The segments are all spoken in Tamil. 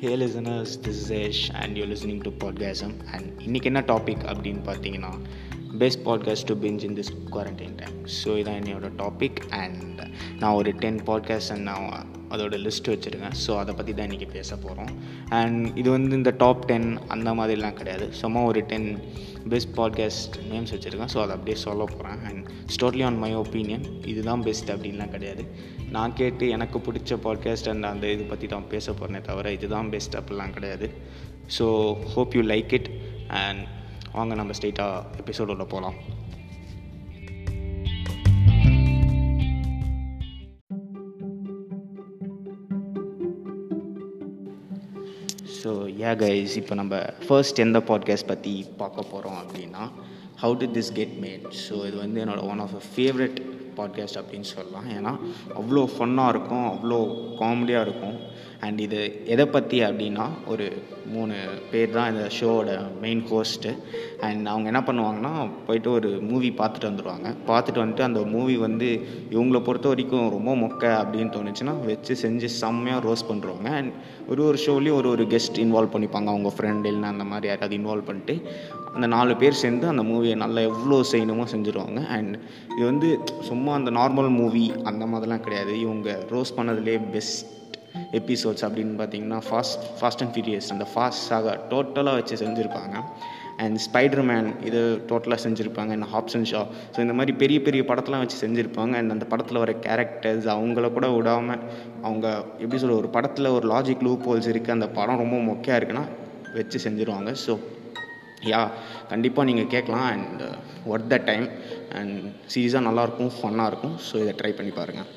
Hey listeners this is and you listening to பாட்காசம் and இன்றைக்கி என்ன டாபிக் அப்படின்னு பார்த்தீங்கன்னா best podcast to binge in this quarantine time so இதான் என்னோட டாபிக் அண்ட் நான் ஒரு டென் பாட்காஸ்ட் அண்ட் நான் அதோட லிஸ்ட் வச்சுருக்கேன். ஸோ அதை பற்றி தான் இன்றைக்கி பேச போகிறோம் அண்ட் இது வந்து இந்த டாப் டென் அந்த மாதிரிலாம் கிடையாது. சும்மா ஒரு டென் பெஸ்ட் பாட்காஸ்ட் நேம்ஸ் வச்சுருக்கேன். ஸோ அதை அப்படியே சொல்ல போகிறேன் and strictly on my opinion இதுதான் பெஸ்ட் அப்படின்லாம் கிடையாது. நான் கேட்டு எனக்கு பிடிச்ச பாட்காஸ்ட் அண்ட் அந்த இது பற்றி தான் பேச போகிறேனே தவிர இதுதான் பெஸ்ட் அப்படிலாம் கிடையாது. So hope you like it and வாங்க நம்ம ஸ்ட்ரெயிட்டாக எபிசோடோட போகலாம் யா கைஸ் இப்போ நம்ம ஃபர்ஸ்ட் எந்த பாட்காஸ்ட் பற்றி பார்க்க போகிறோம் அப்படின்னா how to this get mad so இது வந்து என்னோட one of a favourite podcast அப்படின்னு சொல்லலாம். ஏன்னா அவ்வளோ ஃபன்னாக இருக்கும் அவ்வளோ காமெடியாக இருக்கும். அண்ட் இது எதை பற்றி அப்படின்னா ஒரு மூணு பேர் தான் இந்த ஷோவோட மெயின் ஹோஸ்ட்டு அண்ட் அவங்க என்ன பண்ணுவாங்கன்னா போயிட்டு ஒரு மூவி பார்த்துட்டு வந்துடுவாங்க பார்த்துட்டு வந்துட்டு அந்த மூவி வந்து இவங்களை பொறுத்த வரைக்கும் ரொம்ப மொக்க அப்படின்னு தோணுச்சுன்னா வச்சு செஞ்சு செம்மையாக ரோஸ் பண்ணுறவங்க அண்ட் ஒரு ஒரு ஷோலேயும் ஒரு ஒரு கெஸ்ட் இன்வால்வ் பண்ணிப்பாங்க. அவங்க ஃப்ரெண்டு இல்லைன்னா அந்த மாதிரி யாராவது இன்வால்வ் பண்ணிட்டு அந்த நாலு பேர் சேர்ந்து அந்த மூவியை நல்லா எவ்வளோ செய்யணுமோ செஞ்சுருவாங்க. அண்ட் இது வந்து சும்மா அந்த நார்மல் மூவி அந்த மாதிரிலாம் கிடையாது. இவங்க ரோஸ் பண்ணதுலேயே பெஸ்ட் எபிசோட்ஸ் அப்படின்னு பார்த்தீங்கன்னா ஃபாஸ்ட் ஃபாஸ்ட் அண்ட் ஃபியூரியஸ் அந்த ஃபாஸ்ட் சாக டோட்டலாக வச்சு செஞ்சுருப்பாங்க. அண்ட் ஸ்பைடர் மேன் இது டோட்டலாக செஞ்சுருப்பாங்க. அண்ட் ஹாப்சன் ஷா ஸோ இந்த மாதிரி பெரிய பெரிய படத்தெலாம் வச்சு செஞ்சுருப்பாங்க. அண்ட் அந்த படத்தில் வர கேரக்டர்ஸ் அவங்கள கூட விடாமல் அவங்க எப்படி சொல்ல ஒரு படத்தில் ஒரு லாஜிக் லூப் ஹோல்ஸ் இருக்குது அந்த படம் ரொம்ப மொக்கையாக இருக்குன்னா வச்சு செஞ்சுருவாங்க. ஸோ யா கண்டிப்பாக நீங்கள் கேட்கலாம். And worth the time and சீரியஸாக நல்லாயிருக்கும் ஃபன்னாக இருக்கும் ஸோ இதை ட்ரை பண்ணி பாருங்கள்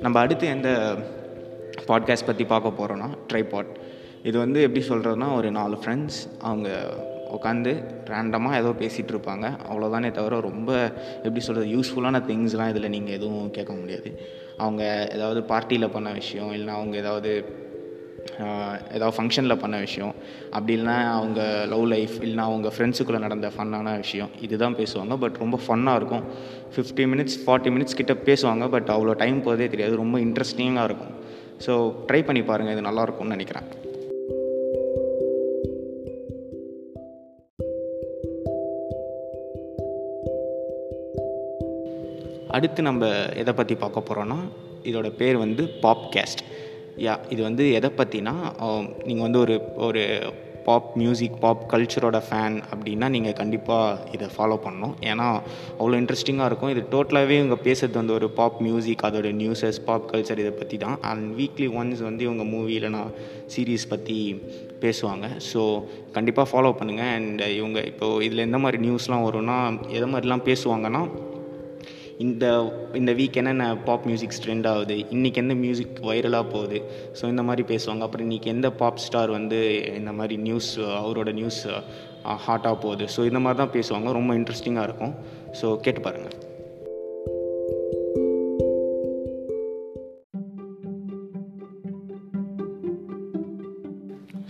நம்ம அடுத்து எந்த பாட்காஸ்ட் பற்றி பார்க்க போகிறோன்னா ட்ரைபாட் இது வந்து எப்படி சொல்கிறதுனா ஒரு நாலு ஃப்ரெண்ட்ஸ் அவங்க உட்காந்து ரேண்டமாக ஏதோ பேசிகிட்டு இருப்பாங்க. அவ்வளோதானே தவிர ரொம்ப எப்படி சொல்கிறது யூஸ்ஃபுல்லான திங்ஸ்லாம் இதில் நீங்கள் எதுவும் கேட்க முடியாது. அவங்க ஏதாவது பார்ட்டியில் பண்ண விஷயம் இல்லைனா அவங்க ஏதாவது ஏதாவது ஃபங்க்ஷனில் பண்ண விஷயம். அப்படி இல்லைனா அவங்க லவ் லைஃப் இல்லைனா அவங்க ஃப்ரெண்ட்ஸுக்குள்ளே நடந்த ஃபன்னான விஷயம். இதுதான் பேசுவாங்க. பட் ரொம்ப ஃபன்னாக இருக்கும். ஃபிஃப்டி மினிட்ஸ் ஃபார்ட்டி மினிட்ஸ் கிட்ட பேசுவாங்க. பட் அவ்வளோ டைம் போகிறதே தெரியாது. ரொம்ப இன்ட்ரெஸ்டிங்காக இருக்கும். ஸோ ட்ரை பண்ணி பாருங்கள் இது நல்லாயிருக்கும்னு நினைக்கிறேன். அடுத்து நம்ம எதை பற்றி பார்க்க போகிறோன்னா இதோட பேர் வந்து பாப்காஸ்ட் யா இது வந்து எதை பற்றினா நீங்கள் வந்து ஒரு ஒரு பாப் மியூசிக் பாப் கல்ச்சரோட ஃபேன் அப்படின்னா நீங்கள் கண்டிப்பாக இதை ஃபாலோ பண்ணணும். ஏன்னா அவ்வளோ இன்ட்ரெஸ்டிங்காக இருக்கும். இது டோட்டலாகவே இவங்க பேசுறது வந்து ஒரு பாப் மியூசிக் அதோட நியூஸஸ் பாப் கல்ச்சர் இதை பற்றி தான். அண்ட் வீக்லி ஒன்ஸ் வந்து இவங்க மூவி இல்லைனா சீரீஸ் பற்றி பேசுவாங்க. ஸோ கண்டிப்பாக ஃபாலோ பண்ணுங்கள் அண்ட் இவங்க இப்போது இதில் எந்த மாதிரி நியூஸ்லாம் வரும்னா எதை மாதிரிலாம் பேசுவாங்கன்னா இந்த இந்த வீக் என்னென்ன பாப் மியூசிக்ஸ் ட்ரெண்ட் ஆகுது இன்றைக்கி எந்த மியூசிக் வைரலாக போகுது ஸோ இந்த மாதிரி பேசுவாங்க. அப்புறம் இன்றைக்கி எந்த பாப் ஸ்டார் வந்து இந்த மாதிரி நியூஸ் அவரோட நியூஸ் ஹாட்டாக போகுது. ஸோ இந்த மாதிரி தான் பேசுவாங்க. ரொம்ப இன்ட்ரெஸ்டிங்காக இருக்கும். ஸோ கேட்டு பாருங்கள்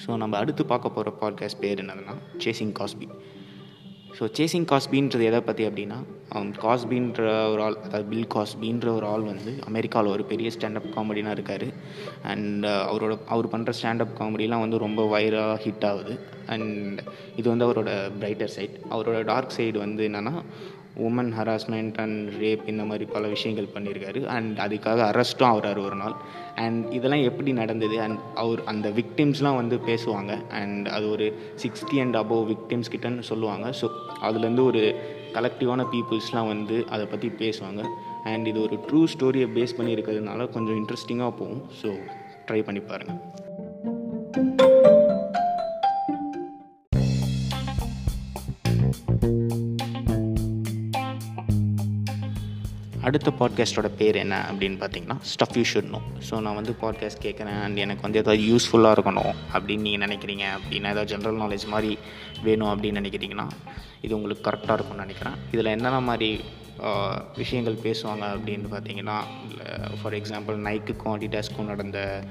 ஸோ நம்ம அடுத்து பார்க்க போகிற பாட்காஸ்ட் பேர் என்னதுன்னா சேசிங் காஸ்பி ஸோ சேசிங் காஸ்பின்றது எதை பற்றி அப்படின்னா காஸ்பின்ற ஒரு ஆள் அதாவது பில் காஸ்பின்ற ஒரு ஆள் வந்து அமெரிக்காவில் ஒரு பெரிய ஸ்டாண்டப் காமெடினாக இருக்கார். அண்ட் uh, அவரோட அவர் பண்ணுற ஸ்டாண்டப் காமெடிலாம் வந்து ரொம்ப வைரலாக ஹிட் ஆகுது. அண்ட் இது வந்து அவரோட பிரைட்டர் சைட் அவரோட டார்க் சைடு வந்து என்னென்னா உமன் ஹராஸ்மெண்ட் அண்ட் ரேப் இந்த மாதிரி பல விஷயங்கள் பண்ணியிருக்காரு அண்ட் அதுக்காக அரெஸ்ட்டும் ஆகிறார் ஒரு நாள். அண்ட் இதெல்லாம் எப்படி நடந்தது? அண்ட் அவர் அந்த விக்டிம்ஸ்லாம் வந்து பேசுவாங்க. அண்ட் அது ஒரு சிக்ஸ்டி அண்ட் அபோவ் விக்டிம்ஸ் கிட்டன்னு சொல்லுவாங்க. ஸோ அதுலேருந்து ஒரு கலெக்டிவான பீப்புள்ஸ்லாம் வந்து அதை பற்றி பேசுவாங்க. அண்ட் இது ஒரு ட்ரூ ஸ்டோரியை பேஸ் பண்ணி இருக்கிறதுனால கொஞ்சம் இன்ட்ரெஸ்டிங்காக போகும். ஸோ ட்ரை பண்ணி பாருங்கள் அடுத்த பாட்காஸ்ட்டோட பேர் என்ன அப்படின்னு பார்த்தீங்கன்னா stuff you should know so நான் வந்து பாட்காஸ்ட் கேட்குறேன் அண்ட் எனக்கு வந்து ஏதாவது யூஸ்ஃபுல்லாக இருக்கணும் அப்படின்னு நீங்கள் நினைக்கிறீங்க அப்படின்னா ஏதாவது ஜென்ரல் நாலேஜ் மாதிரி வேணும் அப்படின்னு நினைக்கிறீங்கன்னா இது உங்களுக்கு கரெக்டாக இருக்கும்னு நினைக்கிறேன். இதில் என்னென்ன மாதிரி விஷயங்கள் பேசுவாங்க அப்படின்னு பார்த்தீங்கன்னா ஃபார் எக்ஸாம்பிள் நைக்குக்கும் அடிடாஸ்க்கும் நடந்த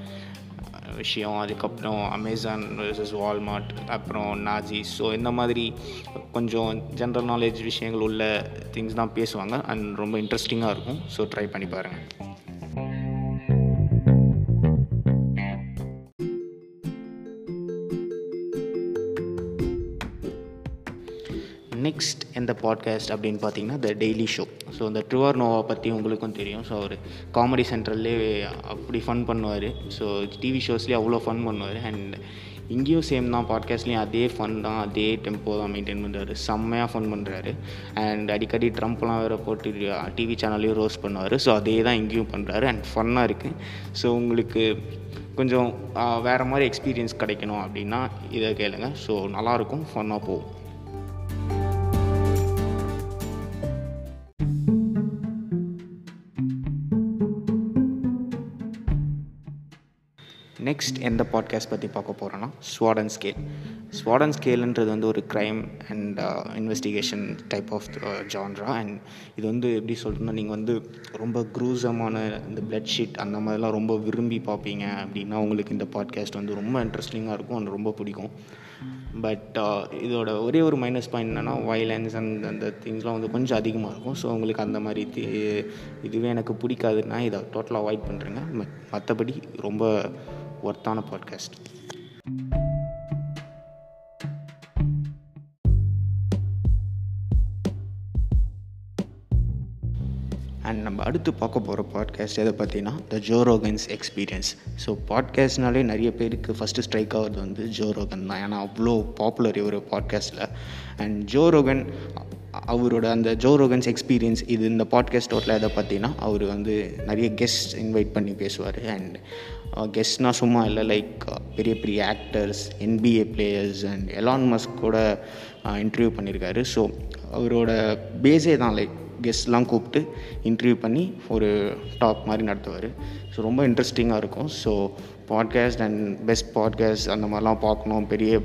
விஷயம். அதுக்கப்புறம் அமேசான் வர்சஸ் வால்மார்ட் அப்புறம் நாஜி ஸோ இந்த மாதிரி கொஞ்சம் ஜென்ரல் நாலேஜ் விஷயங்கள் உள்ள திங்ஸ் தான் பேசுவாங்க. அண்ட் ரொம்ப இன்ட்ரெஸ்டிங்காக இருக்கும். ஸோ ட்ரை பண்ணி பாருங்கள் நெக்ஸ்ட் எந்த பாட்காஸ்ட் அப்படின்னு பார்த்தீங்கன்னா த டெய்லி ஷோ ஸோ இந்த ட்ருவர் நோவா பற்றி உங்களுக்கும் தெரியும். ஸோ அவர் காமெடி சென்ட்ரல்லே அப்படி ஃபன் பண்ணுவார். ஸோ டிவி ஷோஸ்லேயே அவ்வளோ ஃபன் பண்ணுவார். அண்ட் இங்கேயும் சேம் தான் பாட்காஸ்ட்லேயும் அதே ஃபன் தான் அதே டெம்போ தான் மெயின்டைன் பண்ணுறாரு செம்மையாக ஃபன் பண்ணுறாரு அண்ட் அடிக்கடி ட்ரம்ப்லாம் வேறு போட்டு டிவி சேனல்லையும் ரோஸ் பண்ணுவார். ஸோ அதே தான் இங்கேயும் பண்ணுறாரு அண்ட் ஃபன்னாக இருக்குது ஸோ உங்களுக்கு கொஞ்சம் வேறு மாதிரி எக்ஸ்பீரியன்ஸ் கிடைக்கணும் அப்படின்னா இதை கேளுங்க. ஸோ நல்லாயிருக்கும் ஃபன்னாக போகும். நெக்ஸ்ட் எந்த பாட்காஸ்ட் பற்றி பார்க்க போகிறோன்னா ஸ்வாடன் ஸ்கேல் ஸ்வாடன் ஸ்கேலுன்றது வந்து ஒரு crime and investigation type of genre and இது வந்து எப்படி சொல்கிறோம்னா நீங்கள் வந்து ரொம்ப க்ரூசமான இந்த பிளட் ஷீட் அந்த மாதிரிலாம் ரொம்ப விரும்பி பார்ப்பீங்க அப்படின்னா உங்களுக்கு இந்த பாட்காஸ்ட் வந்து ரொம்ப இன்ட்ரெஸ்டிங்காக இருக்கும். அண்ட் ரொம்ப பிடிக்கும். பட் uh, இதோட ஒரே ஒரு மைனஸ் பாயிண்ட் என்னென்னா வைலன்ஸ் அண்ட் அந்த திங்ஸ்லாம் வந்து கொஞ்சம் அதிகமாக இருக்கும். ஸோ உங்களுக்கு அந்த மாதிரி இதுவே எனக்கு பிடிக்காதுன்னா இதை டோட்டலாக அவாய்ட் பண்ணுறேங்க மற்றபடி ரொம்ப ஒர்த்தான பாட்காஸ்ட் அண்ட் நம்ம அடுத்து பார்க்க போகிற பாட்காஸ்ட் எதை பார்த்தீங்கன்னா த ஜோரோகன்ஸ் எக்ஸ்பீரியன்ஸ் ஸோ பாட்காஸ்ட்னாலே நிறைய பேருக்கு ஃபஸ்ட்டு ஸ்ட்ரைக் ஆகிறது வந்து ஜோரோகன் தான். ஏன்னா அவ்வளோ பாப்புலர் இவர் பாட்காஸ்ட்டில் அண்ட் ஜோரோகன் அவரோட அந்த ஜோரோகன்ஸ் எக்ஸ்பீரியன்ஸ் இது இந்த பாட்காஸ்ட் டோட்டில் எதை பார்த்தீங்கன்னா அவர் வந்து நிறைய கெஸ்ட் இன்வைட் பண்ணி பேசுவார். அண்ட் Uh, கெஸ்ட்னால் சும்மா இல்லை லைக் uh, பெரிய பெரிய actors NBA players and Elon Musk கூட uh, இன்டர்வியூ பண்ணியிருக்காரு ஸோ அவரோட பேஸே தான் லைக் கெஸ்ட்லாம் கூப்பிட்டு இன்டர்வியூ பண்ணி ஒரு டாக் மாதிரி நடத்துவார். ஸோ ரொம்ப இன்ட்ரெஸ்டிங்காக இருக்கும். So podcast and best podcast அந்த மாதிரிலாம் பார்க்கணும். பெரிய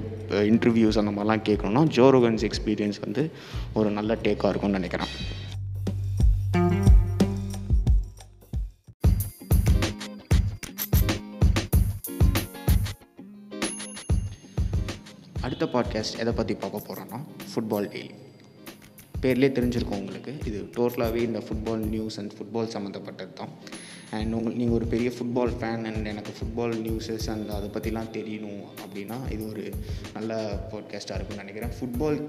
இன்டர்வியூஸ் அந்த மாதிரிலாம் கேட்கணுன்னா ஜோரோகன்ஸ் எக்ஸ்பீரியன்ஸ் வந்து ஒரு நல்ல டேக்காக இருக்கும்னு நினைக்கிறேன். பாட்காஸ்ட் எதை பற்றி பார்க்க போகிறோன்னா ஃபுட்பால் டெய்லி பேர்லேயே தெரிஞ்சிருக்கும் உங்களுக்கு. இது டோட்டலாகவே இந்த ஃபுட்பால் நியூஸ் அண்ட் ஃபுட்பால் சம்மந்தப்பட்டது தான். அண்ட் உங்கள் நீங்கள் ஒரு பெரிய ஃபுட்பால் ஃபேன் அண்ட் எனக்கு ஃபுட்பால் நியூஸஸ் அண்ட் அதை பற்றிலாம் தெரியணும் அப்படின்னா இது ஒரு நல்ல பாட்காஸ்ட்டாக இருக்கும்னு நினைக்கிறேன். ஃபுட்பால்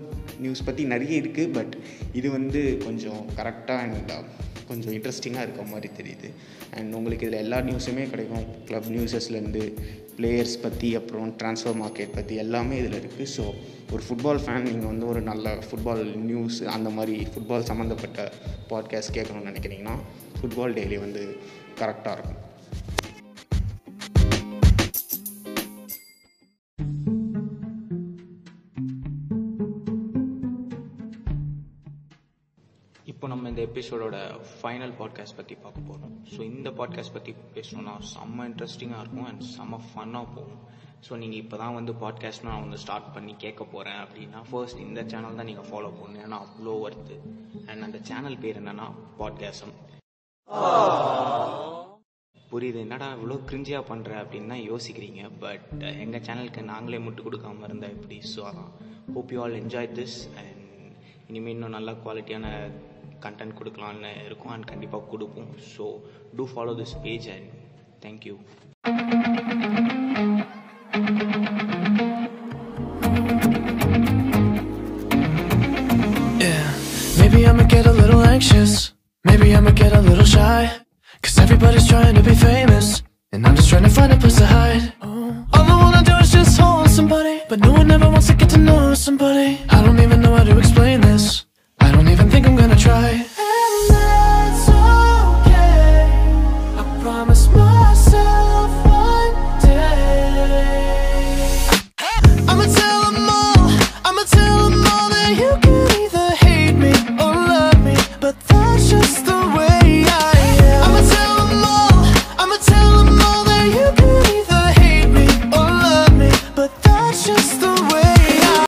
நியூஸ் பற்றி நிறைய இருக்குது பட் இது வந்து கொஞ்சம் கரெக்டாக அண்ட் uh, கொஞ்சம் இன்ட்ரெஸ்டிங்காக இருக்க மாதிரி தெரியுது. அண்ட் உங்களுக்கு இதில் எல்லா நியூஸுமே கிடைக்கும். க்ளப் நியூஸஸ்லேருந்து பிளேயர்ஸ் பற்றி அப்புறம் ட்ரான்ஸ்ஃபர் மார்க்கெட் பற்றி எல்லாமே இதில் இருக்குது ஸோ ஒரு ஃபுட்பால் ஃபேன் நீங்கள் வந்து ஒரு நல்ல ஃபுட்பால் நியூஸ் அந்த மாதிரி ஃபுட்பால் சம்மந்தப்பட்ட பாட்காஸ்ட் கேட்கணும்னு நினைக்கிறீங்கன்னா ஃபுட்பால் டெய்லி வந்து கரெக்டாக இருக்கும். இந்த எபிசோடோட ஃபைனல் பாட்காஸ்ட் பற்றி பார்க்க போகிறோம் ஸோ இந்த பாட்காஸ்ட் பற்றி பேசணும்னா செம்ம இன்ட்ரெஸ்டிங்காக இருக்கும் அண்ட் செம்ம ஃபன்னாக போகும். ஸோ நீங்கள் இப்போ தான் வந்து பாட்காஸ்ட் நான் வந்து ஸ்டார்ட் பண்ணி கேட்க போகிறேன் அப்படின்னா ஃபர்ஸ்ட் இந்த சேனல் தான் நீங்கள் ஃபாலோ பண்ணணும். ஏன்னா அவ்வளோ ஒர்த்து அண்ட் அந்த சேனல் பேர் என்னன்னா பாட்காஸ்டம் புரியுது. என்னடா இவ்வளோ கிரிஞ்சியாக பண்ணுற அப்படின்னு தான் யோசிக்கிறீங்க. பட் எங்கள் சேனலுக்கு நாங்களே முட்டு கொடுக்காம இருந்தால் எப்படி? ஸோ அதான். Hope you all enjoy this and இனிமேல் இன்னும் நல்ல குவாலிட்டியான கண்டென்ட் கொடுக்கலான்னு இருக்கும் அண்ட் கண்டிப்பாக கொடுப்போம் so to follow this page and thank you Yeah, maybe I'ma get a little anxious. Maybe I'ma get a little shy. Cause everybody's trying to be famous. And I'm just trying to find a place to hide. All But no one ever wants to get to know somebody. I don't even know how to explain this. I don't even think I'm gonna try.